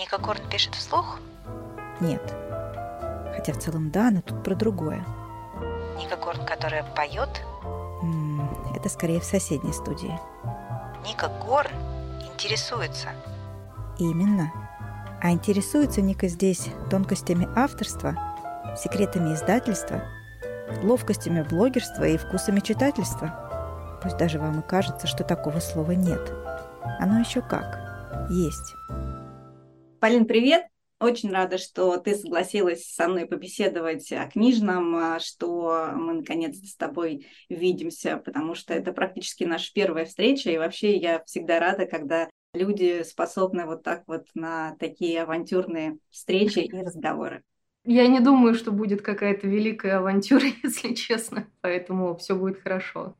Ника Корн пишет вслух? Нет. Хотя в целом да, но тут про другое. Ника Корн, которая поет? Это скорее в соседней студии. Ника Горн интересуется. Именно. А интересуется Ника здесь тонкостями авторства, секретами издательства, ловкостями блогерства и вкусами читательства. Пусть даже вам и кажется, что такого слова нет. Оно еще как. Есть. Полин, привет! Очень рада, что ты согласилась со мной побеседовать о книжном, а, что мы наконец-то с тобой видимся, потому что это практически наша первая встреча, и вообще я всегда рада, когда люди способны вот так вот на такие авантюрные встречи и разговоры. Я не думаю, что будет какая-то великая авантюра, если честно, поэтому все будет хорошо.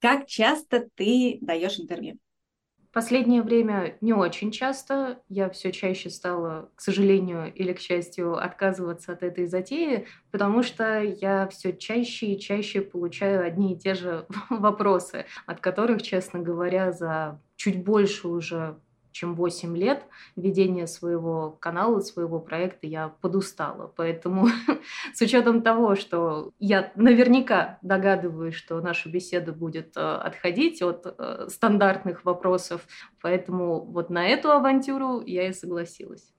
Как часто ты даешь интервью? Последнее время не очень часто. Я все чаще стала, к сожалению или к счастью, отказываться от этой затеи, потому что я все чаще и чаще получаю одни и те же вопросы, от которых, честно говоря, за чуть больше уже чем 8 лет ведения своего канала, своего проекта я подустала. Поэтому с учетом того, что я наверняка догадываюсь, что наша беседа будет э, отходить от э, стандартных вопросов, поэтому вот на эту авантюру я и согласилась.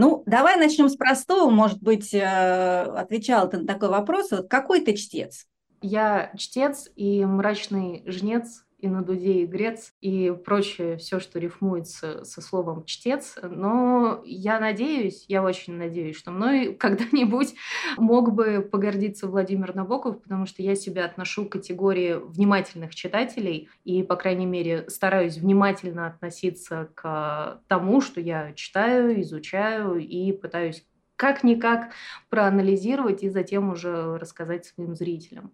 Ну, давай начнем с простого. Может быть, э, отвечал ты на такой вопрос. Вот какой ты чтец? Я чтец и мрачный жнец и на дуде и грец, и прочее, все, что рифмуется со словом чтец. Но я надеюсь, я очень надеюсь, что мной когда-нибудь мог бы погордиться Владимир Набоков, потому что я себя отношу к категории внимательных читателей, и, по крайней мере, стараюсь внимательно относиться к тому, что я читаю, изучаю и пытаюсь как-никак проанализировать и затем уже рассказать своим зрителям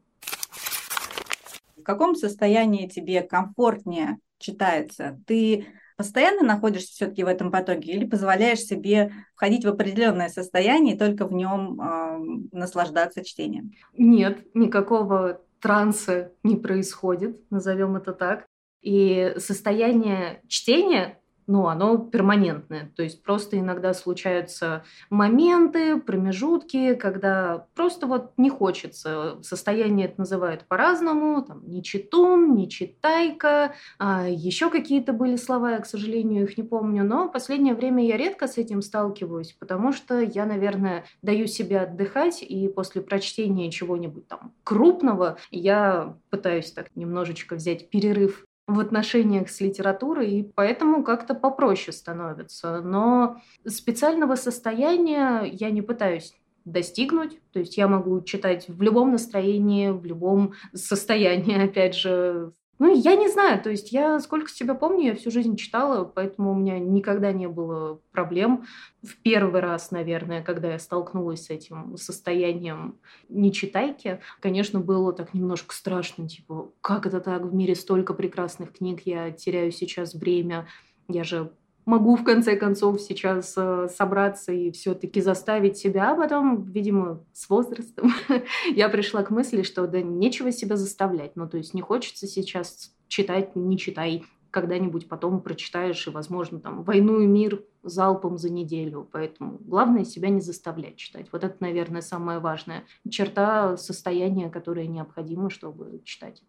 каком состоянии тебе комфортнее читается? Ты постоянно находишься все-таки в этом потоке или позволяешь себе входить в определенное состояние и только в нем э, наслаждаться чтением? Нет, никакого транса не происходит, назовем это так. И состояние чтения ну, оно перманентное. То есть просто иногда случаются моменты, промежутки, когда просто вот не хочется. Состояние это называют по-разному. Там не читун, не читайка. А еще какие-то были слова, я, к сожалению, их не помню. Но в последнее время я редко с этим сталкиваюсь, потому что я, наверное, даю себе отдыхать, и после прочтения чего-нибудь там крупного я пытаюсь так немножечко взять перерыв в отношениях с литературой, и поэтому как-то попроще становится. Но специального состояния я не пытаюсь достигнуть. То есть я могу читать в любом настроении, в любом состоянии, опять же, ну, я не знаю, то есть я сколько себя помню, я всю жизнь читала, поэтому у меня никогда не было проблем. В первый раз, наверное, когда я столкнулась с этим состоянием нечитайки, конечно, было так немножко страшно, типа, как это так, в мире столько прекрасных книг, я теряю сейчас время, я же могу в конце концов сейчас э, собраться и все-таки заставить себя, а потом, видимо, с возрастом я пришла к мысли, что да нечего себя заставлять. Ну, то есть не хочется сейчас читать, не читай. Когда-нибудь потом прочитаешь, и, возможно, там «Войну и мир» залпом за неделю. Поэтому главное себя не заставлять читать. Вот это, наверное, самая важная черта состояния, которое необходимо, чтобы читать.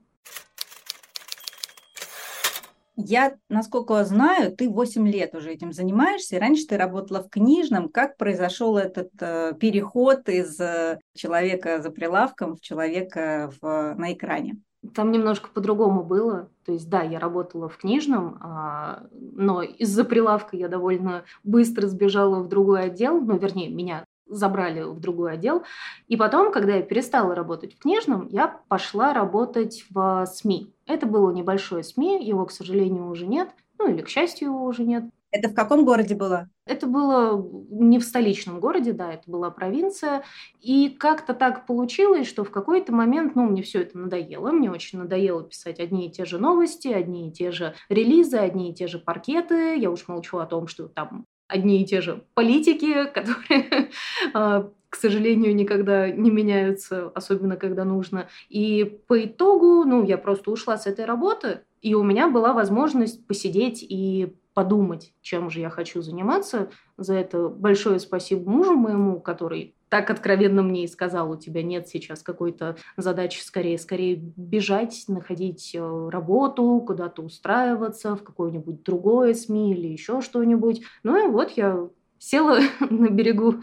Я, насколько знаю, ты 8 лет уже этим занимаешься. Раньше ты работала в книжном. Как произошел этот э, переход из э, человека за прилавком в человека в, на экране? Там немножко по-другому было. То есть, да, я работала в книжном, а, но из-за прилавка я довольно быстро сбежала в другой отдел. Ну, вернее, меня забрали в другой отдел. И потом, когда я перестала работать в книжном, я пошла работать в СМИ. Это было небольшое СМИ, его, к сожалению, уже нет. Ну или, к счастью, его уже нет. Это в каком городе было? Это было не в столичном городе, да, это была провинция. И как-то так получилось, что в какой-то момент, ну, мне все это надоело. Мне очень надоело писать одни и те же новости, одни и те же релизы, одни и те же паркеты. Я уж молчу о том, что там одни и те же политики, которые а, к сожалению, никогда не меняются, особенно когда нужно. И по итогу, ну, я просто ушла с этой работы, и у меня была возможность посидеть и подумать, чем же я хочу заниматься. За это большое спасибо мужу моему, который так откровенно мне и сказал, у тебя нет сейчас какой-то задачи скорее, скорее бежать, находить э, работу, куда-то устраиваться в какое-нибудь другое СМИ или еще что-нибудь. Ну и вот я села на берегу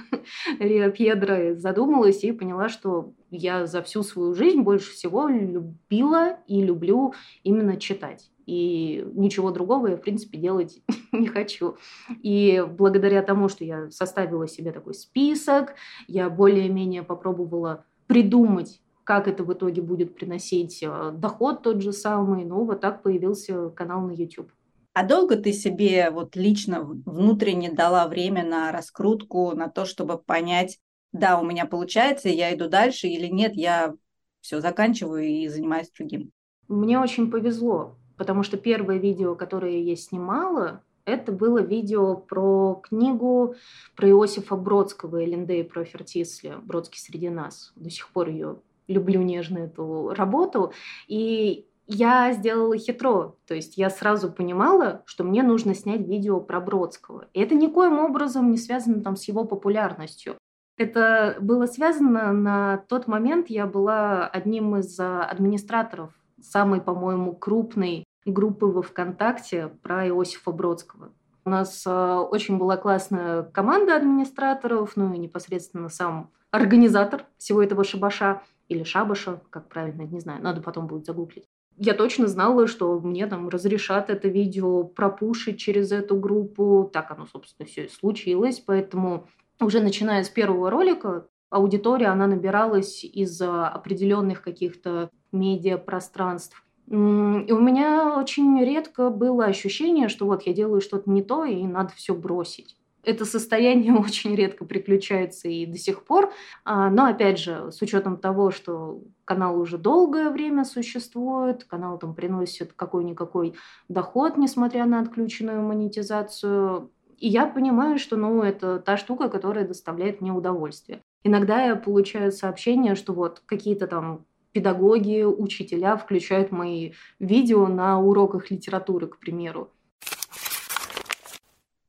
Рио Пьедро задумалась и поняла, что я за всю свою жизнь больше всего любила и люблю именно читать. И ничего другого я, в принципе, делать не хочу. И благодаря тому, что я составила себе такой список, я более-менее попробовала придумать, как это в итоге будет приносить э, доход тот же самый. Ну, вот так появился канал на YouTube. А долго ты себе вот лично внутренне дала время на раскрутку, на то, чтобы понять, да, у меня получается, я иду дальше или нет, я все заканчиваю и занимаюсь другим? Мне очень повезло, потому что первое видео, которое я снимала, это было видео про книгу про Иосифа Бродского, Элендей про Фертисли, Бродский среди нас. До сих пор ее люблю нежно эту работу. И я сделала хитро, то есть я сразу понимала, что мне нужно снять видео про Бродского. И это никоим образом не связано там с его популярностью. Это было связано на тот момент, я была одним из а, администраторов самой, по-моему, крупной группы во ВКонтакте про Иосифа Бродского. У нас э, очень была классная команда администраторов, ну и непосредственно сам организатор всего этого шабаша или шабаша, как правильно, не знаю, надо потом будет загуглить я точно знала, что мне там разрешат это видео пропушить через эту группу. Так оно, собственно, все и случилось. Поэтому уже начиная с первого ролика аудитория, она набиралась из определенных каких-то медиапространств. И у меня очень редко было ощущение, что вот я делаю что-то не то, и надо все бросить. Это состояние очень редко приключается и до сих пор. А, но, опять же, с учетом того, что канал уже долгое время существует, канал там приносит какой-никакой доход, несмотря на отключенную монетизацию, и я понимаю, что ну, это та штука, которая доставляет мне удовольствие. Иногда я получаю сообщение, что вот какие-то там педагоги, учителя включают мои видео на уроках литературы, к примеру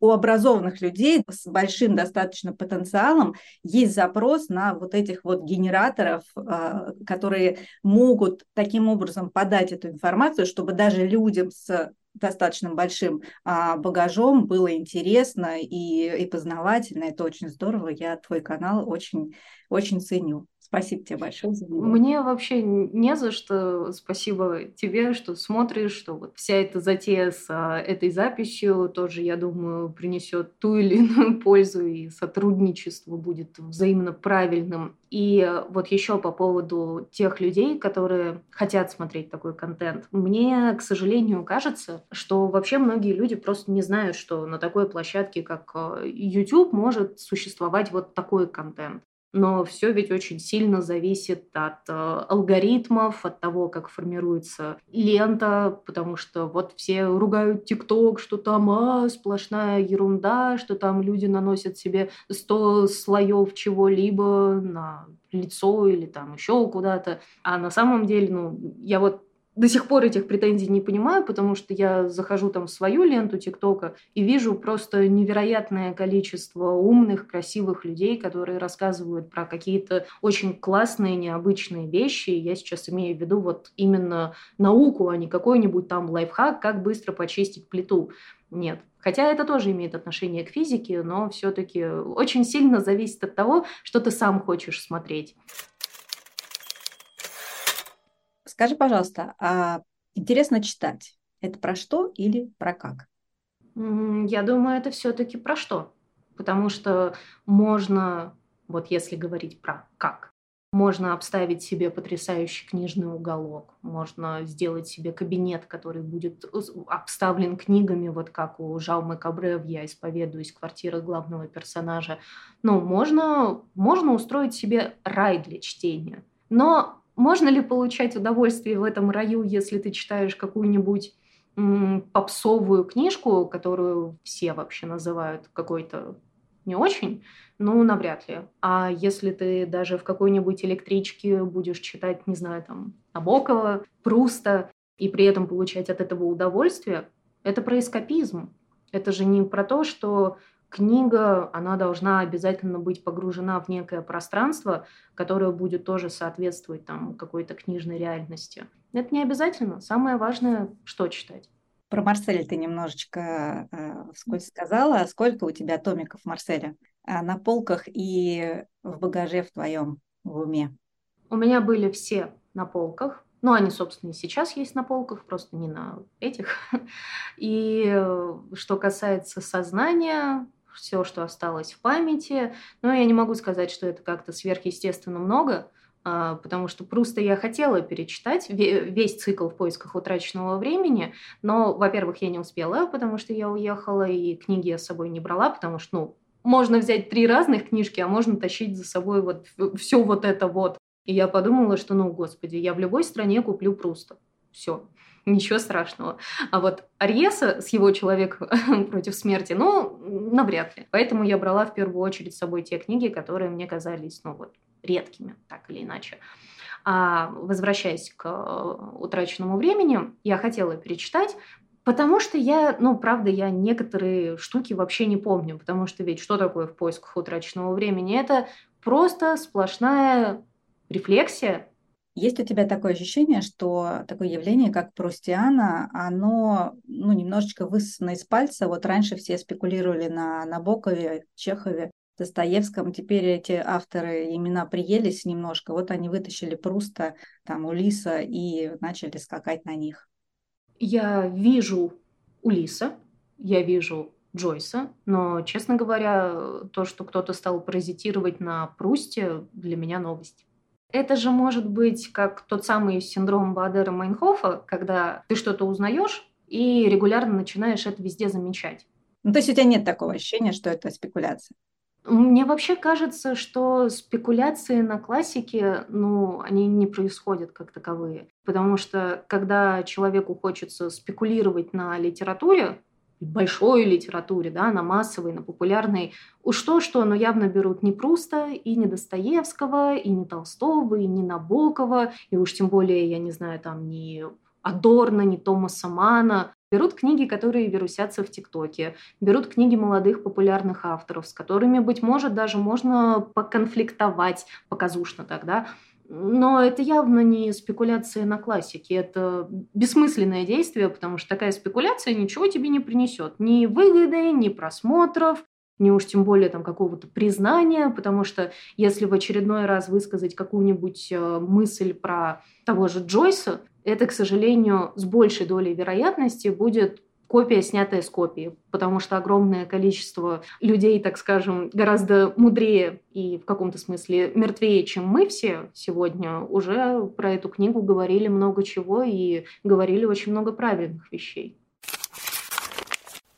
у образованных людей с большим достаточно потенциалом есть запрос на вот этих вот генераторов, а, которые могут таким образом подать эту информацию, чтобы даже людям с достаточно большим а, багажом было интересно и, и познавательно. Это очень здорово. Я твой канал очень, очень ценю. Спасибо тебе большое за него. Мне вообще не за что. Спасибо тебе, что смотришь, что вот вся эта затея с а, этой записью тоже, я думаю, принесет ту или иную пользу, и сотрудничество будет взаимно правильным. И вот еще по поводу тех людей, которые хотят смотреть такой контент. Мне, к сожалению, кажется, что вообще многие люди просто не знают, что на такой площадке, как а, YouTube, может существовать вот такой контент но все ведь очень сильно зависит от э, алгоритмов, от того, как формируется лента, потому что вот все ругают ТикТок, что там а, сплошная ерунда, что там люди наносят себе 100 слоев чего-либо на лицо или там еще куда-то. А на самом деле, ну, я вот до сих пор этих претензий не понимаю, потому что я захожу там в свою ленту ТикТока и вижу просто невероятное количество умных, красивых людей, которые рассказывают про какие-то очень классные, необычные вещи. Я сейчас имею в виду вот именно науку, а не какой-нибудь там лайфхак, как быстро почистить плиту. Нет. Хотя это тоже имеет отношение к физике, но все-таки очень сильно зависит от того, что ты сам хочешь смотреть. Скажи, пожалуйста, а интересно читать? Это про что или про как? Я думаю, это все-таки про что. Потому что можно, вот если говорить про как, можно обставить себе потрясающий книжный уголок, можно сделать себе кабинет, который будет обставлен книгами, вот как у Жаумы Кабре в «Я исповедуюсь» квартира главного персонажа. Ну, можно, можно устроить себе рай для чтения. Но можно ли получать удовольствие в этом раю, если ты читаешь какую-нибудь попсовую книжку, которую все вообще называют какой-то не очень, ну, навряд ли. А если ты даже в какой-нибудь электричке будешь читать, не знаю, там, Набокова, Пруста, и при этом получать от этого удовольствие, это про эскапизм. Это же не про то, что книга, она должна обязательно быть погружена в некое пространство, которое будет тоже соответствовать там какой-то книжной реальности. Это не обязательно. Самое важное, что читать. Про Марселя ты немножечко э, вскользь сказала. Сколько у тебя томиков Марселя э, на полках и в багаже в твоем в уме? У меня были все на полках. Ну, они, собственно, и сейчас есть на полках, просто не на этих. И э, что касается сознания, все, что осталось в памяти, но я не могу сказать, что это как-то сверхъестественно много, а, потому что просто я хотела перечитать весь цикл в поисках утраченного времени, но, во-первых, я не успела, потому что я уехала, и книги я с собой не брала, потому что, ну, можно взять три разных книжки, а можно тащить за собой вот все вот это вот. И я подумала, что, ну, господи, я в любой стране куплю просто. Все ничего страшного. А вот Арьеса с его «Человек против смерти», ну, навряд ли. Поэтому я брала в первую очередь с собой те книги, которые мне казались, ну, вот, редкими, так или иначе. А возвращаясь к э, утраченному времени, я хотела перечитать, Потому что я, ну, правда, я некоторые штуки вообще не помню, потому что ведь что такое в поисках утраченного времени? Это просто сплошная рефлексия есть у тебя такое ощущение, что такое явление, как Прустиана, оно ну, немножечко высосано из пальца. Вот раньше все спекулировали на Набокове, Чехове, Достоевском. Теперь эти авторы имена приелись немножко. Вот они вытащили Пруста, там, Улиса и начали скакать на них. Я вижу Улиса, я вижу Джойса, но, честно говоря, то, что кто-то стал паразитировать на Прусте, для меня новость. Это же может быть как тот самый синдром Бадера Майнхофа, когда ты что-то узнаешь и регулярно начинаешь это везде замечать. Ну, то есть у тебя нет такого ощущения, что это спекуляция? Мне вообще кажется, что спекуляции на классике, ну, они не происходят как таковые. Потому что когда человеку хочется спекулировать на литературе, большой литературе, да, на массовой, на популярной, уж то-что, но явно берут не Пруста, и не Достоевского, и не Толстого, и не Набокова, и уж тем более, я не знаю, там, не Адорна, не Томаса Мана. Берут книги, которые вирусятся в ТикТоке, берут книги молодых популярных авторов, с которыми, быть может, даже можно поконфликтовать показушно тогда, но это явно не спекуляция на классике, это бессмысленное действие, потому что такая спекуляция ничего тебе не принесет. Ни выгоды, ни просмотров, ни уж тем более там какого-то признания, потому что если в очередной раз высказать какую-нибудь э, мысль про того же Джойса, это, к сожалению, с большей долей вероятности будет копия, снятая с копии, потому что огромное количество людей, так скажем, гораздо мудрее и в каком-то смысле мертвее, чем мы все сегодня, уже про эту книгу говорили много чего и говорили очень много правильных вещей.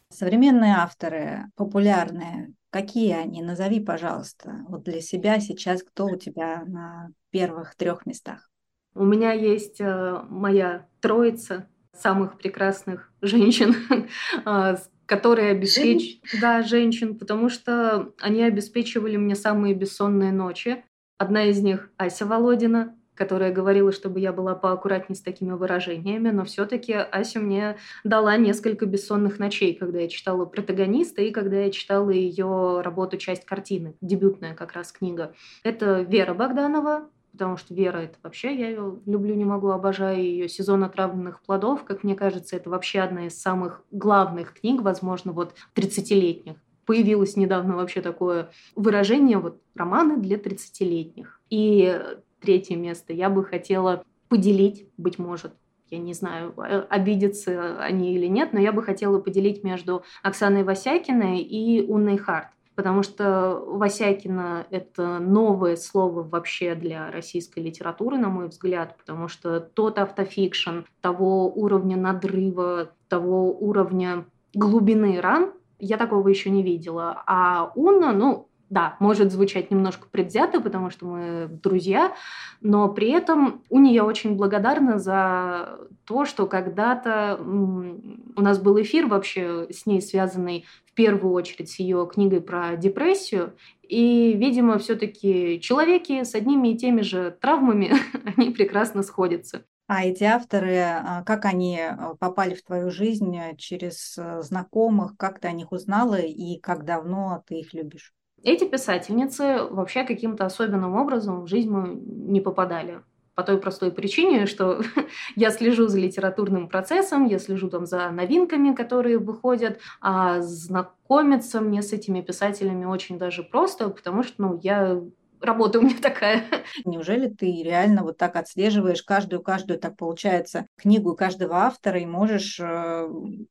Современные авторы, популярные, какие они? Назови, пожалуйста, вот для себя сейчас, кто у тебя на первых трех местах? У меня есть э, моя троица самых прекрасных женщин, а, которые обеспечивали... Да, женщин, потому что они обеспечивали мне самые бессонные ночи. Одна из них Ася Володина, которая говорила, чтобы я была поаккуратнее с такими выражениями, но все-таки Ася мне дала несколько бессонных ночей, когда я читала протагониста и когда я читала ее работу «Часть картины», дебютная как раз книга. Это Вера Богданова, потому что Вера это вообще, я ее люблю, не могу, обожаю ее. «Сезон отравленных плодов», как мне кажется, это вообще одна из самых главных книг, возможно, вот 30-летних. Появилось недавно вообще такое выражение, вот романы для 30-летних. И третье место я бы хотела поделить, быть может, я не знаю, э, обидятся они или нет, но я бы хотела поделить между Оксаной Васякиной и Унной Харт потому что Васякина – это новое слово вообще для российской литературы, на мой взгляд, потому что тот автофикшн того уровня надрыва, того уровня глубины ран, я такого еще не видела. А Уна, ну, да, может звучать немножко предвзято, потому что мы друзья, но при этом Уне я очень благодарна за то, что когда-то у нас был эфир вообще с ней связанный первую очередь с ее книгой про депрессию, и, видимо, все-таки человеки с одними и теми же травмами, они прекрасно сходятся. А эти авторы, а, как они а, попали в твою жизнь через э, знакомых, как ты о них узнала и как давно ты их любишь? Эти писательницы вообще каким-то особенным образом в жизнь мы не попадали. По той простой причине, что я слежу за литературным процессом, я слежу там за новинками, которые выходят, а знакомиться мне с этими писателями очень даже просто, потому что ну, я работа у меня такая. Неужели ты реально вот так отслеживаешь каждую-каждую, так получается, книгу каждого автора и можешь э,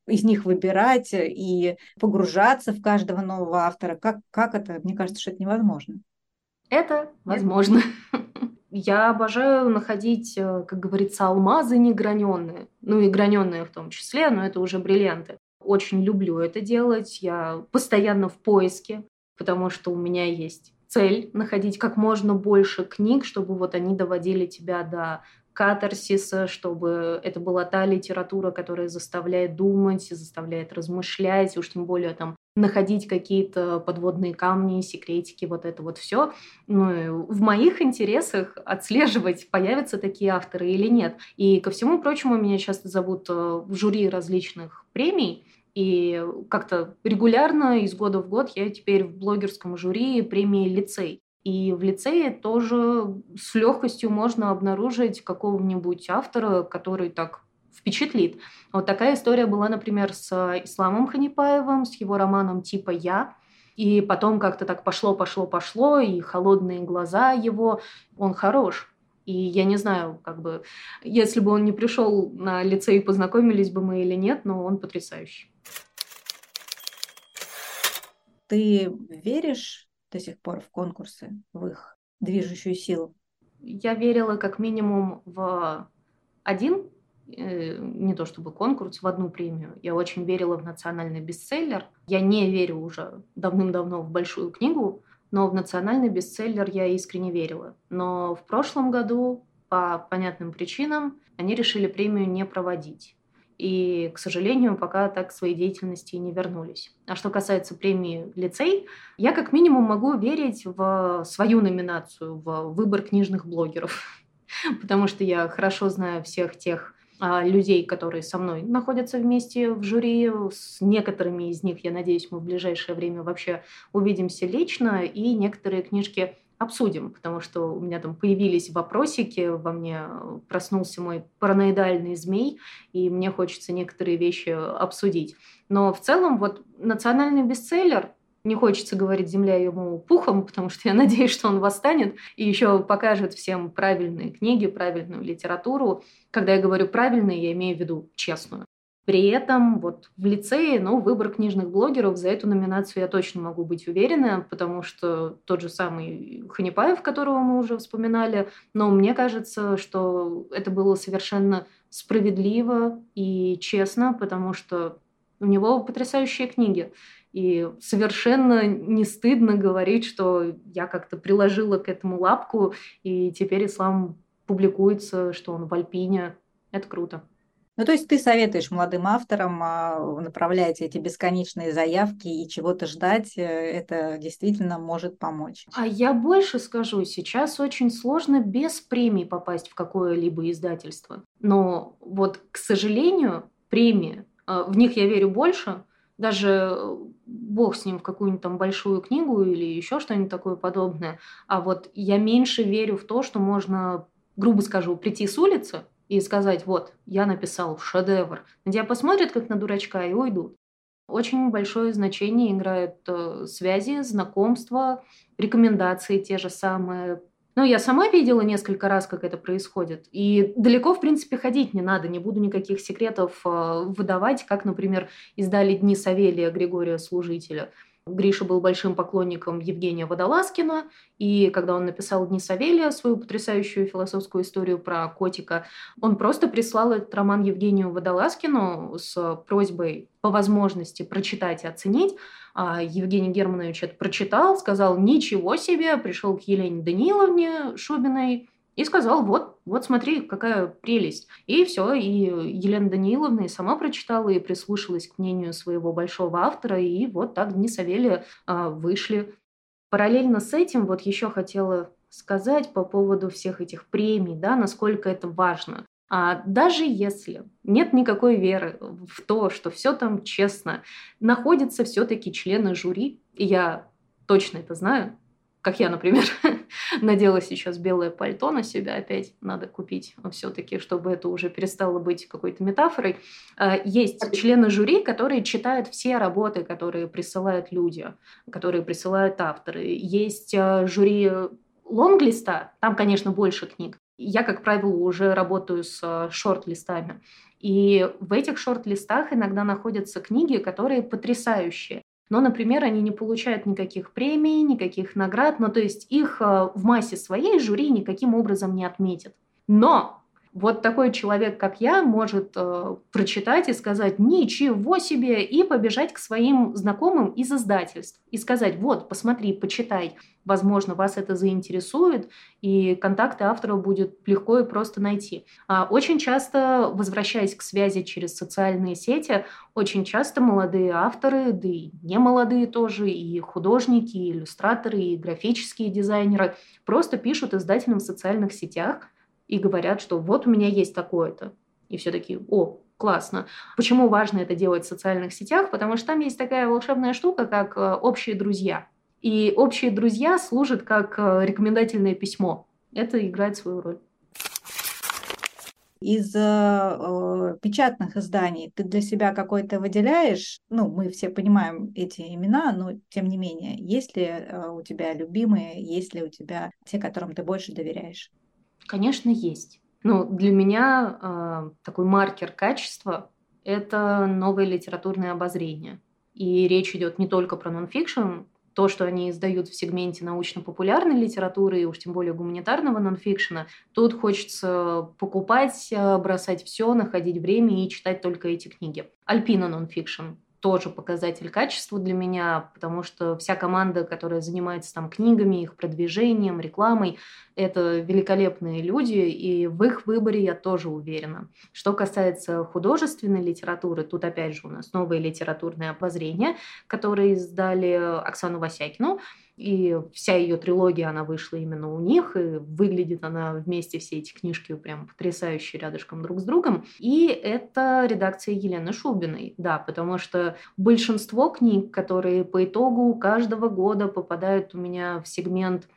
из них выбирать и погружаться в каждого нового автора? Как, как это? Мне кажется, что это невозможно. Это возможно. Я обожаю находить, э, как говорится, алмазы неграненные. Ну и граненные в том числе, но это уже бриллианты. Очень люблю это делать. Я постоянно в поиске, потому что у меня есть цель находить как можно больше книг, чтобы вот они доводили тебя до катарсиса, чтобы это была та литература, которая заставляет думать, заставляет размышлять, уж тем более там находить какие-то подводные камни, секретики, вот это вот все. Ну, в моих интересах отслеживать, появятся такие авторы или нет. И ко всему прочему, меня часто зовут э, в жюри различных премий, и как-то регулярно из года в год я теперь в блогерском жюри премии «Лицей». И в лицее тоже с легкостью можно обнаружить какого-нибудь автора, который так впечатлит. Вот такая история была, например, с Исламом Ханипаевым, с его романом «Типа я». И потом как-то так пошло, пошло, пошло, и холодные глаза его, он хорош. И я не знаю, как бы, если бы он не пришел на лицей, познакомились бы мы или нет, но он потрясающий. Ты веришь до сих пор в конкурсы, в их движущую силу? Я верила как минимум в один, э, не то чтобы конкурс, в одну премию. Я очень верила в национальный бестселлер. Я не верю уже давным-давно в большую книгу, но в национальный бестселлер я искренне верила. Но в прошлом году по понятным причинам они решили премию не проводить и, к сожалению, пока так к своей деятельности не вернулись. А что касается премии «Лицей», я как минимум могу верить в свою номинацию, в выбор книжных блогеров, потому что я хорошо знаю всех тех людей, которые со мной находятся вместе в жюри. С некоторыми из них, я надеюсь, мы в ближайшее время вообще увидимся лично, и некоторые книжки обсудим, потому что у меня там появились вопросики, во мне проснулся мой параноидальный змей, и мне хочется некоторые вещи обсудить. Но в целом вот национальный бестселлер, не хочется говорить «Земля ему пухом», потому что я надеюсь, что он восстанет и еще покажет всем правильные книги, правильную литературу. Когда я говорю «правильные», я имею в виду честную. При этом вот в лицее, ну, выбор книжных блогеров за эту номинацию я точно могу быть уверена, потому что тот же самый Ханипаев, которого мы уже вспоминали, но мне кажется, что это было совершенно справедливо и честно, потому что у него потрясающие книги. И совершенно не стыдно говорить, что я как-то приложила к этому лапку, и теперь ислам публикуется, что он в Альпине. Это круто. Ну, то есть ты советуешь молодым авторам, а, направляете эти бесконечные заявки и чего-то ждать, э, это действительно может помочь. А я больше скажу, сейчас очень сложно без премии попасть в какое-либо издательство. Но вот, к сожалению, премии, а, в них я верю больше, даже бог с ним в какую-нибудь там большую книгу или еще что-нибудь такое подобное. А вот я меньше верю в то, что можно, грубо скажу, прийти с улицы, и сказать, вот, я написал шедевр. На посмотрят как на дурачка и уйдут. Очень большое значение играют э, связи, знакомства, рекомендации те же самые. Ну, я сама видела несколько раз, как это происходит. И далеко, в принципе, ходить не надо. Не буду никаких секретов э, выдавать, как, например, издали «Дни Савелия» Григория Служителя. Гриша был большим поклонником Евгения Водолазкина, и когда он написал «Дни Савелия», свою потрясающую философскую историю про котика, он просто прислал этот роман Евгению Водолазкину с просьбой по возможности прочитать и оценить. А Евгений Германович это прочитал, сказал «Ничего себе!», пришел к Елене Даниловне Шубиной, и сказал, вот, вот смотри, какая прелесть. И все, и Елена Даниловна и сама прочитала, и прислушалась к мнению своего большого автора, и вот так Дни Савелия а, вышли. Параллельно с этим вот еще хотела сказать по поводу всех этих премий, да, насколько это важно. А даже если нет никакой веры в то, что все там честно, находятся все-таки члены жюри, и я точно это знаю, как я, например, надела сейчас белое пальто на себя опять, надо купить все-таки, чтобы это уже перестало быть какой-то метафорой. А, есть члены жюри, которые читают все работы, которые присылают люди, которые присылают авторы. Есть а, жюри лонглиста, там, конечно, больше книг. Я, как правило, уже работаю с а, шорт-листами. И в этих шорт-листах иногда находятся книги, которые потрясающие. Но, например, они не получают никаких премий, никаких наград, ну то есть их э, в массе своей жюри никаким образом не отметит. Но вот такой человек, как я, может э, прочитать и сказать «ничего себе» и побежать к своим знакомым из издательств и сказать «вот, посмотри, почитай». Возможно, вас это заинтересует, и контакты автора будет легко и просто найти. А очень часто, возвращаясь к связи через социальные сети, очень часто молодые авторы, да и не молодые тоже, и художники, и иллюстраторы, и графические дизайнеры просто пишут издателям в социальных сетях – и говорят, что вот у меня есть такое-то. И все такие, о, классно. Почему важно это делать в социальных сетях? Потому что там есть такая волшебная штука, как э, общие друзья. И общие друзья служат как э, рекомендательное письмо. Это играет свою роль. Из э, э, печатных изданий ты для себя какой-то выделяешь? Ну, мы все понимаем эти имена, но тем не менее, есть ли у тебя любимые, есть ли у тебя те, которым ты больше доверяешь? Конечно, есть. Ну, для меня э, такой маркер качества – это новое литературное обозрение. И речь идет не только про нонфикшн, то, что они издают в сегменте научно-популярной литературы, и уж тем более гуманитарного нонфикшена, тут хочется покупать, бросать все, находить время и читать только эти книги. Альпина нонфикшн тоже показатель качества для меня, потому что вся команда, которая занимается там книгами, их продвижением, рекламой, это великолепные люди, и в их выборе я тоже уверена. Что касается художественной литературы, тут опять же у нас новое литературное обозрение, которое издали Оксану Васякину, и вся ее трилогия, она вышла именно у них, и выглядит она вместе, все эти книжки прям потрясающе рядышком друг с другом. И это редакция Елены Шубиной, да, потому что большинство книг, которые по итогу каждого года попадают у меня в сегмент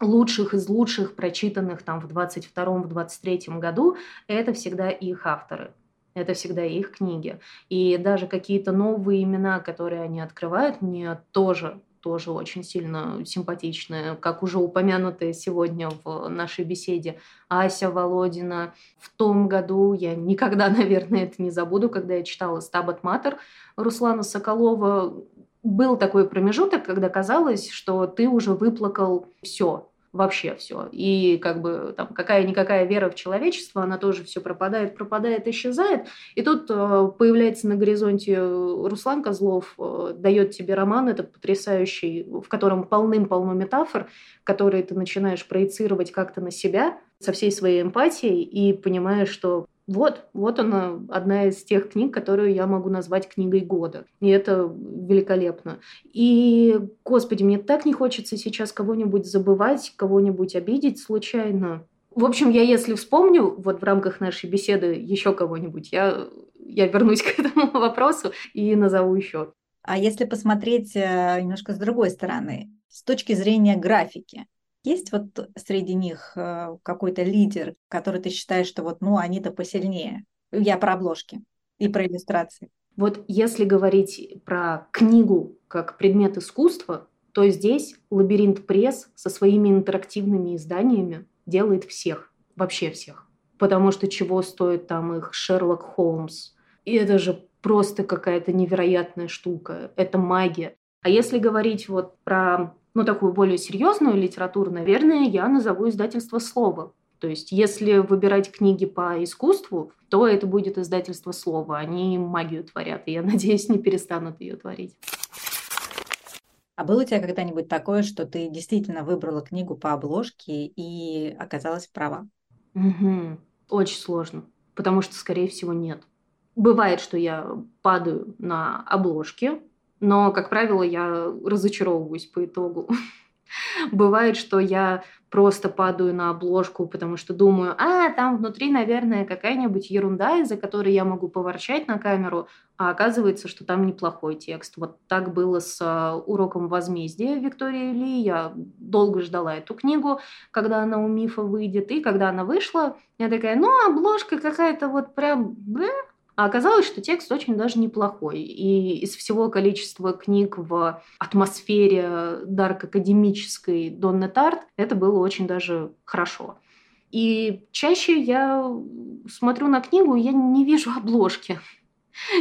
лучших из лучших, прочитанных там в 22-23 году, это всегда их авторы. Это всегда их книги. И даже какие-то новые имена, которые они открывают, мне тоже тоже очень сильно симпатичная, как уже упомянутая сегодня в нашей беседе, Ася Володина. В том году, я никогда, наверное, это не забуду, когда я читала «Стабат Матер» Руслана Соколова, был такой промежуток, когда казалось, что ты уже выплакал все, вообще все. И как бы там какая-никакая вера в человечество, она тоже все пропадает, пропадает, исчезает. И тут э, появляется на горизонте Руслан Козлов, э, дает тебе роман, это потрясающий, в котором полным-полно метафор, которые ты начинаешь проецировать как-то на себя со всей своей эмпатией и понимаешь, что вот, вот она, одна из тех книг, которую я могу назвать книгой года. И это великолепно. И, господи, мне так не хочется сейчас кого-нибудь забывать, кого-нибудь обидеть случайно. В общем, я если вспомню вот в рамках нашей беседы еще кого-нибудь, я, я вернусь к этому вопросу и назову еще. А если посмотреть э, немножко с другой стороны, с точки зрения графики, есть вот среди них э, какой-то лидер, который ты считаешь, что вот, ну, они-то посильнее? Я про обложки и про иллюстрации. Вот если говорить про книгу как предмет искусства, то здесь лабиринт пресс со своими интерактивными изданиями делает всех, вообще всех. Потому что чего стоит там их Шерлок Холмс? И это же просто какая-то невероятная штука. Это магия. А если говорить вот про ну, такую более серьезную литературу, наверное, я назову издательство «Слово». То есть, если выбирать книги по искусству, то это будет издательство «Слово». Они магию творят, и я надеюсь, не перестанут ее творить. А было у тебя когда-нибудь такое, что ты действительно выбрала книгу по обложке и оказалась права? Угу. Очень сложно, потому что, скорее всего, нет. Бывает, что я падаю на обложке, но, как правило, я разочаровываюсь по итогу. Бывает, что я просто падаю на обложку, потому что думаю, а, там внутри, наверное, какая-нибудь ерунда, из-за которой я могу поворчать на камеру, а оказывается, что там неплохой текст. Вот так было с а, уроком возмездия Виктории Ли. Я долго ждала эту книгу, когда она у Мифа выйдет. И когда она вышла, я такая, ну, обложка какая-то вот прям... А оказалось, что текст очень даже неплохой. И из всего количества книг в атмосфере дарк-академической Донны Тарт это было очень даже хорошо. И чаще я смотрю на книгу, и я не вижу обложки.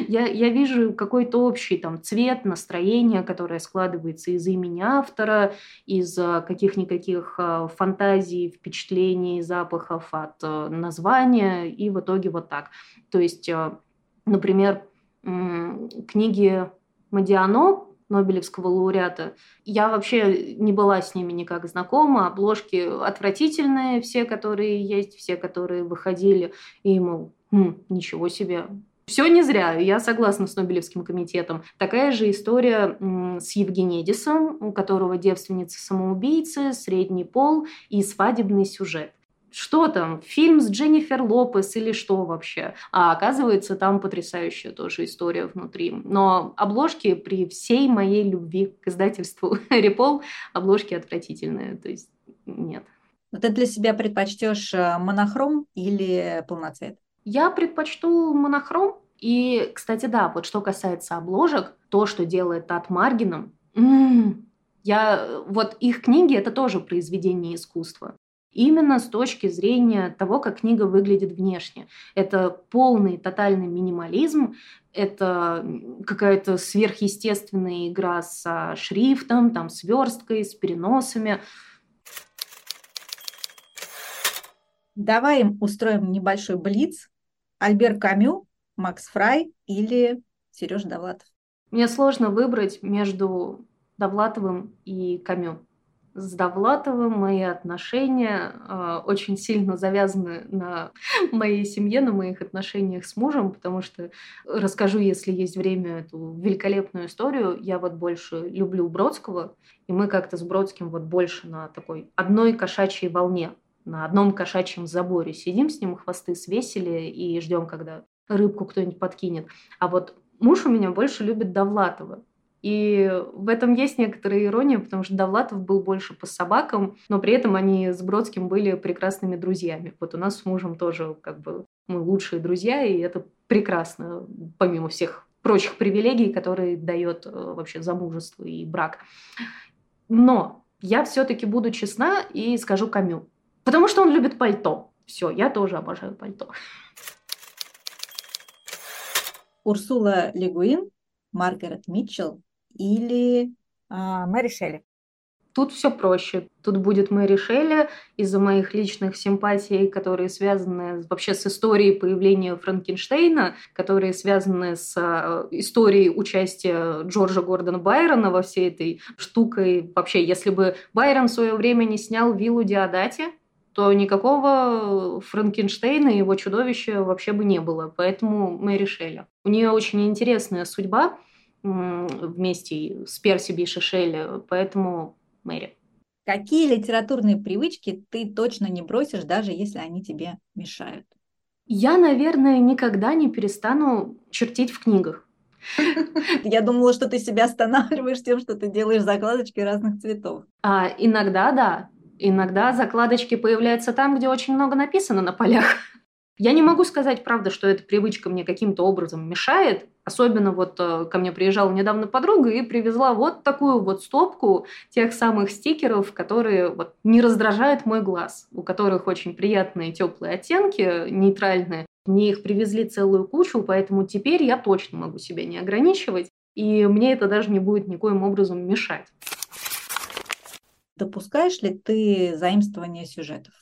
Я, я вижу какой-то общий там цвет, настроение, которое складывается из имени автора, из а, каких-никаких а, фантазий, впечатлений, запахов от а, названия, и в итоге вот так. То есть, например, книги Мадиано, Нобелевского лауреата. Я вообще не была с ними никак знакома. Обложки отвратительные, все, которые есть, все, которые выходили. И, мол, хм, ничего себе, все не зря, я согласна с Нобелевским комитетом. Такая же история с Евгенедисом, у которого девственница-самоубийца, средний пол и свадебный сюжет что там, фильм с Дженнифер Лопес или что вообще. А оказывается, там потрясающая тоже история внутри. Но обложки при всей моей любви к издательству Репол, обложки отвратительные, то есть нет. Но ты для себя предпочтешь э, монохром или полноцвет? Я предпочту монохром. И, кстати, да, вот что касается обложек, то, что делает Тат Маргином, я, вот их книги – это тоже произведение искусства. Именно с точки зрения того, как книга выглядит внешне. Это полный, тотальный минимализм, это какая-то сверхъестественная игра со шрифтом, там, с версткой, с переносами – Давай им устроим небольшой блиц. Альбер Камю, Макс Фрай или Сережа Довлатов? Мне сложно выбрать между Довлатовым и Камю. С Довлатовым мои отношения э, очень сильно завязаны на моей семье, на моих отношениях с мужем, потому что расскажу, если есть время, эту великолепную историю. Я вот больше люблю Бродского, и мы как-то с Бродским вот больше на такой одной кошачьей волне на одном кошачьем заборе сидим с ним, хвосты свесили и ждем, когда рыбку кто-нибудь подкинет. А вот муж у меня больше любит Довлатова. И в этом есть некоторая ирония, потому что Довлатов был больше по собакам, но при этом они с Бродским были прекрасными друзьями. Вот у нас с мужем тоже как бы мы лучшие друзья, и это прекрасно, помимо всех прочих привилегий, которые дает э, вообще замужество и брак. Но я все-таки буду честна и скажу Камю. Потому что он любит пальто. Все, я тоже обожаю пальто. Урсула Легуин, Маргарет Митчелл или а, Мэри Шелли? Тут все проще. Тут будет Мэри Шелли из-за моих личных симпатий, которые связаны вообще с историей появления Франкенштейна, которые связаны с э, историей участия Джорджа Гордона Байрона во всей этой штукой. Вообще, если бы Байрон в свое время не снял виллу Диодати, то никакого Франкенштейна и его чудовища вообще бы не было. Поэтому Мэри Шелли. У нее очень интересная судьба вместе с Перси Биши Шелли, поэтому Мэри. Какие литературные привычки ты точно не бросишь, даже если они тебе мешают? Я, наверное, никогда не перестану чертить в книгах. Я думала, что ты себя останавливаешь тем, что ты делаешь закладочки разных цветов. А, иногда да. Иногда закладочки появляются там, где очень много написано на полях. Я не могу сказать, правда, что эта привычка мне каким-то образом мешает. Особенно вот э, ко мне приезжала недавно подруга и привезла вот такую вот стопку тех самых стикеров, которые вот не раздражают мой глаз, у которых очень приятные теплые оттенки, нейтральные. Мне их привезли целую кучу, поэтому теперь я точно могу себя не ограничивать. и мне это даже не будет никоим образом мешать. Допускаешь ли ты заимствование сюжетов?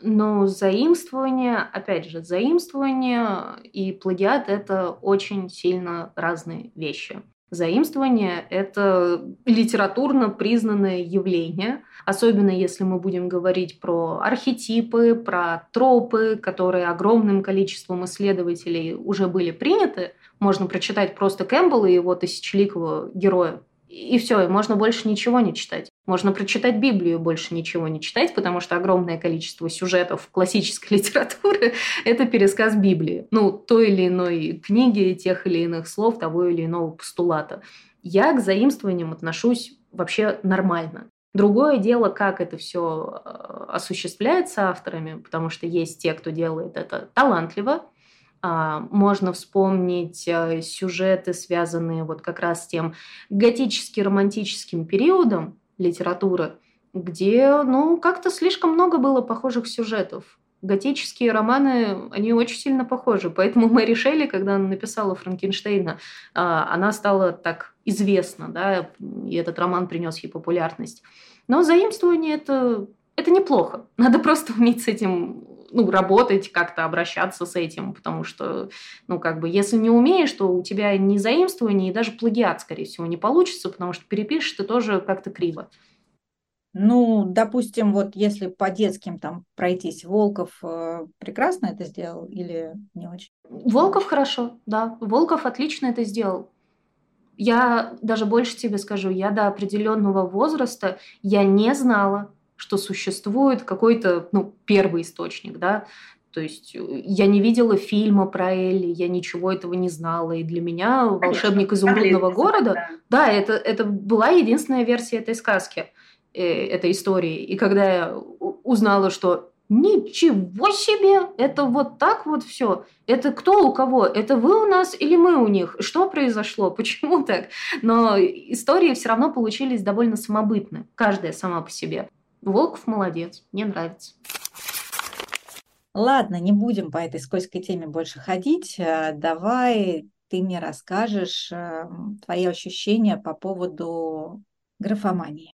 Но заимствование, опять же, заимствование и плагиат – это очень сильно разные вещи. Заимствование – это литературно признанное явление, особенно если мы будем говорить про архетипы, про тропы, которые огромным количеством исследователей уже были приняты. Можно прочитать просто Кэмпбелла и его тысячеликого героя, и все, можно больше ничего не читать. Можно прочитать Библию, больше ничего не читать, потому что огромное количество сюжетов классической литературы – это пересказ Библии. Ну, той или иной книги, тех или иных слов, того или иного постулата. Я к заимствованиям отношусь вообще нормально. Другое дело, как это все э, осуществляется авторами, потому что есть те, кто делает это талантливо, можно вспомнить э, сюжеты, связанные вот как раз с тем готически-романтическим периодом литературы, где, ну, как-то слишком много было похожих сюжетов. Готические романы, они очень сильно похожи. Поэтому Мэри Шелли, когда она написала Франкенштейна, а, она стала так известна, да, и этот роман принес ей популярность. Но заимствование это, это неплохо. Надо просто уметь с этим ну, работать, как-то обращаться с этим, потому что, ну, как бы, если не умеешь, то у тебя ни заимствование, и даже плагиат, скорее всего, не получится, потому что перепишешь ты тоже как-то криво. Ну, допустим, вот если по детским там пройтись, Волков э, прекрасно это сделал или не очень? Волков хорошо, да. Волков отлично это сделал. Я даже больше тебе скажу, я до определенного возраста я не знала, что существует какой-то, ну, первый источник, да, то есть э, я не видела фильма про Элли, я ничего этого не знала. И для меня «Волшебник изумрудного города» да. да, это, это была единственная версия этой сказки, э, этой истории. И когда я узнала, что ничего себе, это вот так вот все. Это кто у кого? Это вы у нас или мы у них? Что произошло? Почему так? Но истории все равно получились довольно самобытны, каждая сама по себе. Волков молодец, мне нравится. Ладно, не будем по этой скользкой теме больше ходить. Э, давай ты мне расскажешь э, твои ощущения по поводу графомании.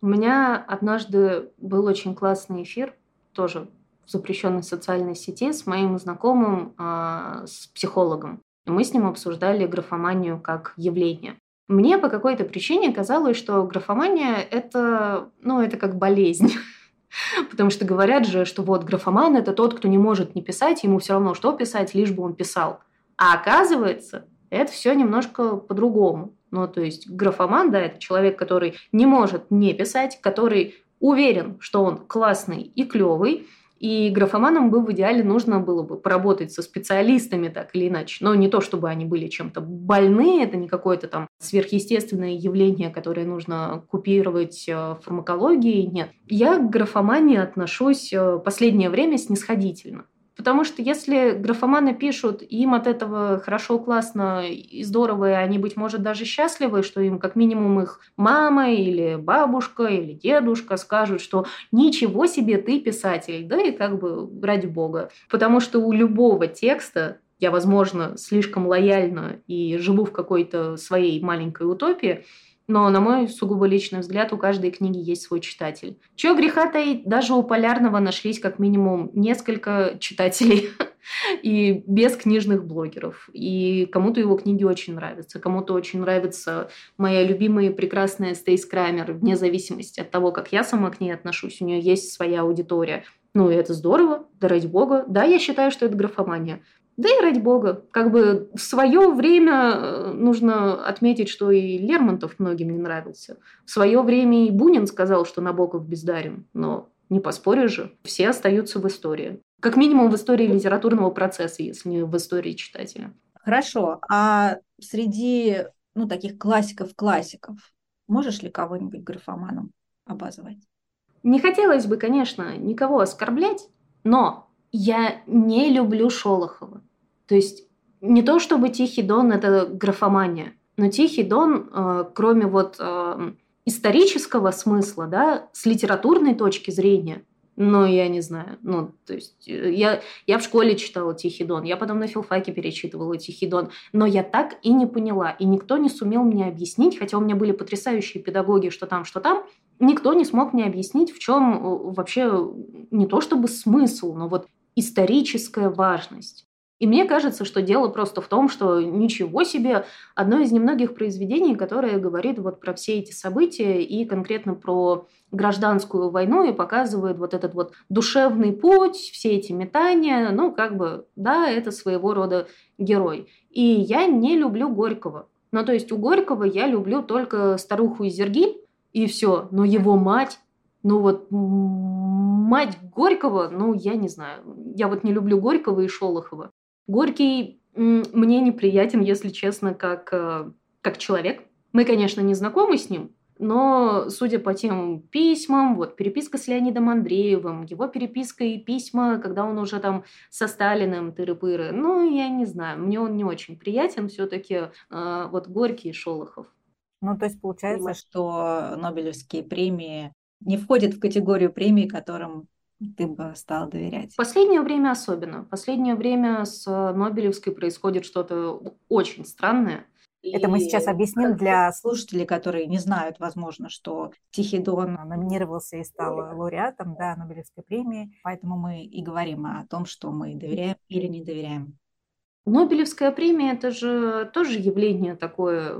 У меня однажды был очень классный эфир, тоже в запрещенной социальной сети, с моим знакомым, э, с психологом. И мы с ним обсуждали графоманию как явление. Мне по какой-то причине казалось, что графомания – это, ну, это как болезнь. Потому что говорят же, что вот графоман – это тот, кто не может не писать, ему все равно, что писать, лишь бы он писал. А оказывается, это все немножко по-другому. Ну, то есть графоман, да, это человек, который не может не писать, который уверен, что он классный и клевый, и графоманам бы в идеале нужно было бы поработать со специалистами так или иначе. Но не то, чтобы они были чем-то больны, это не какое-то там сверхъестественное явление, которое нужно купировать э, в фармакологии. Нет. Я к графомании отношусь э, последнее время снисходительно. Потому что если графоманы пишут, им от этого хорошо, классно и здорово, и они, быть может, даже счастливы, что им как минимум их мама или бабушка или дедушка скажут, что ничего себе ты писатель, да и как бы ради бога. Потому что у любого текста я, возможно, слишком лояльна и живу в какой-то своей маленькой утопии, но, на мой сугубо личный взгляд, у каждой книги есть свой читатель. Чего греха таить, даже у Полярного нашлись как минимум несколько читателей и без книжных блогеров. И кому-то его книги очень нравятся, кому-то очень нравится моя любимая и прекрасная Стейс Крамер, вне зависимости от того, как я сама к ней отношусь, у нее есть своя аудитория. Ну, и это здорово, да ради бога. Да, я считаю, что это графомания. Да и ради бога. Как бы в свое время э, нужно отметить, что и Лермонтов многим не нравился. В свое время и Бунин сказал, что Набоков бездарен. Но не поспоришь же, все остаются в истории. Как минимум в истории литературного процесса, если не в истории читателя. Хорошо. А среди ну, таких классиков-классиков можешь ли кого-нибудь графоманом обозвать? Не хотелось бы, конечно, никого оскорблять, но я не люблю Шолохова. То есть не то, чтобы Тихий Дон – это графомания, но Тихий Дон, э, кроме вот э, исторического смысла, да, с литературной точки зрения, Ну, я не знаю. Ну, то есть э, я, я в школе читала Тихий Дон, я потом на филфаке перечитывала Тихий Дон, но я так и не поняла, и никто не сумел мне объяснить, хотя у меня были потрясающие педагоги, что там, что там, никто не смог мне объяснить, в чем э, вообще не то чтобы смысл, но вот историческая важность. И мне кажется, что дело просто в том, что ничего себе, одно из немногих произведений, которое говорит вот про все эти события и конкретно про гражданскую войну и показывает вот этот вот душевный путь, все эти метания, ну, как бы, да, это своего рода герой. И я не люблю Горького. Ну, то есть у Горького я люблю только старуху Изергиль, и все. Но его мать, ну вот мать Горького, ну, я не знаю. Я вот не люблю Горького и Шолохова. Горький мне неприятен, если честно, как, э, как человек. Мы, конечно, не знакомы с ним, но, судя по тем письмам, вот переписка с Леонидом Андреевым, его переписка и письма, когда он уже там со Сталиным тыры-пыры, ну, я не знаю, мне он не очень приятен все-таки, э, вот Горький и Шолохов. Ну, то есть получается, что Нобелевские премии не входят в категорию премий, которым ты бы стал доверять? В последнее время особенно. В последнее время с Нобелевской происходит что-то очень странное. Это мы сейчас объясним для слушателей, которые не знают, возможно, что Тихий Дон номинировался и стал лауреатом да, Нобелевской премии. Поэтому мы и говорим о том, что мы доверяем или не доверяем. Нобелевская премия – это же тоже явление такое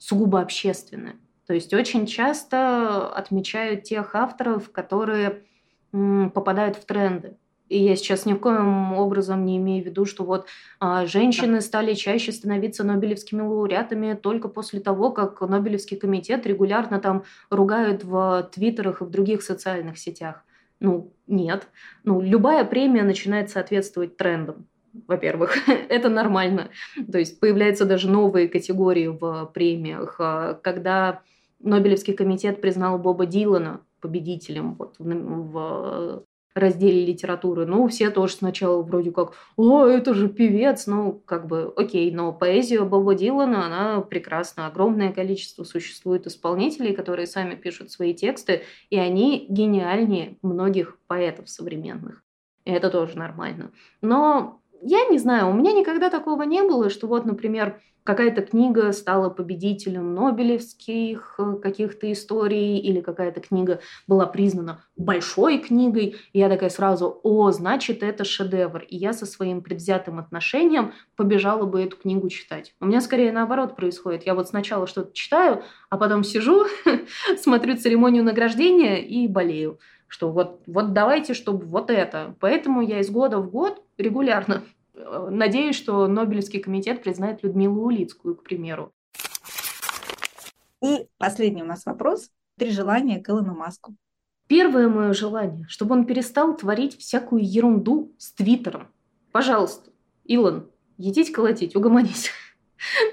сугубо общественное. То есть очень часто отмечают тех авторов, которые попадают в тренды. И я сейчас ни в коем образом не имею в виду, что вот а, женщины стали чаще становиться нобелевскими лауреатами только после того, как Нобелевский комитет регулярно там ругают в твиттерах и в других социальных сетях. Ну, нет. Ну, любая премия начинает соответствовать трендам. Во-первых, это нормально. То есть появляются даже новые категории в премиях. А, когда Нобелевский комитет признал Боба Дилана победителем вот в, в разделе литературы. Ну, все тоже сначала вроде как, о, это же певец, ну, как бы, окей, но поэзия Боба Дилана, она прекрасна. Огромное количество существует исполнителей, которые сами пишут свои тексты, и они гениальнее многих поэтов современных. И это тоже нормально. Но я не знаю, у меня никогда такого не было, что вот, например, какая-то книга стала победителем Нобелевских э, каких-то историй, или какая-то книга была признана большой книгой, и я такая сразу, о, значит, это шедевр. И я со своим предвзятым отношением побежала бы эту книгу читать. У меня скорее наоборот происходит. Я вот сначала что-то читаю, а потом сижу, смотрю церемонию награждения и болею что вот, вот давайте, чтобы вот это. Поэтому я из года в год регулярно надеюсь, что Нобелевский комитет признает Людмилу Улицкую, к примеру. И последний у нас вопрос. Три желания к Илону Маску. Первое мое желание, чтобы он перестал творить всякую ерунду с Твиттером. Пожалуйста, Илон, едите колотить, угомонись.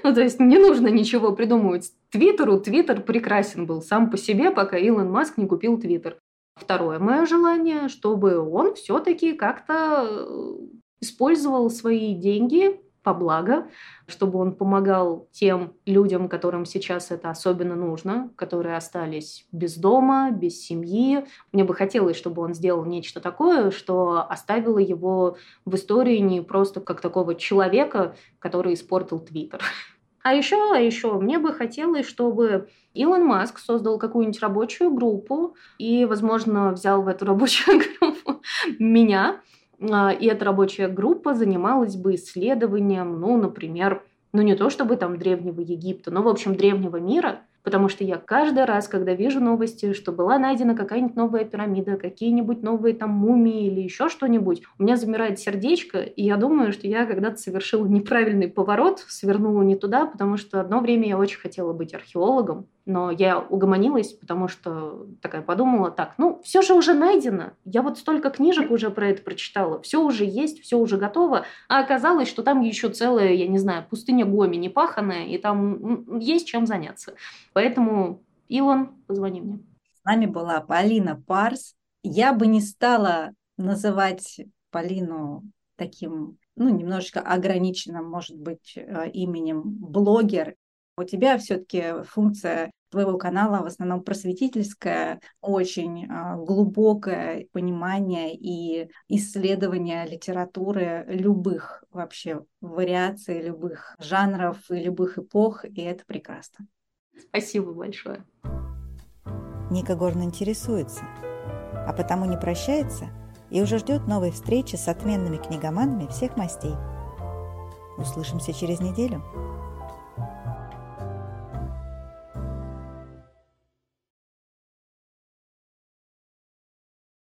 Ну, то есть не нужно ничего придумывать Твиттеру. Твиттер прекрасен был сам по себе, пока Илон Маск не купил Твиттер. Второе мое желание, чтобы он все-таки как-то э, использовал свои деньги по благо, чтобы он помогал тем людям, которым сейчас это особенно нужно, которые остались без дома, без семьи. Мне бы хотелось, чтобы он сделал нечто такое, что оставило его в истории не просто как такого человека, который испортил Твиттер. А еще, а еще мне бы хотелось, чтобы Илон Маск создал какую-нибудь рабочую группу и, возможно, взял в эту рабочую группу меня, а, и эта рабочая группа занималась бы исследованием, ну, например, ну не то чтобы там древнего Египта, но, в общем, древнего мира, Потому что я каждый раз, когда вижу новости, что была найдена какая-нибудь новая пирамида, какие-нибудь новые там мумии или еще что-нибудь, у меня замирает сердечко, и я думаю, что я когда-то совершила неправильный поворот, свернула не туда, потому что одно время я очень хотела быть археологом, но я угомонилась, потому что такая подумала, так, ну, все же уже найдено. Я вот столько книжек уже про это прочитала, все уже есть, все уже готово, а оказалось, что там еще целая, я не знаю, пустыня Гоми непаханная, и там есть чем заняться. Поэтому, Илон, позвони мне. С нами была Полина Парс. Я бы не стала называть Полину таким, ну, немножечко ограниченным, может быть, э, именем блогер. У тебя все-таки функция твоего канала в основном просветительское, очень а, глубокое понимание и исследование литературы любых вообще вариаций, любых жанров и любых эпох, и это прекрасно. Спасибо большое. Ника Горн интересуется, а потому не прощается и уже ждет новой встречи с отменными книгоманами всех мастей. Услышимся через неделю.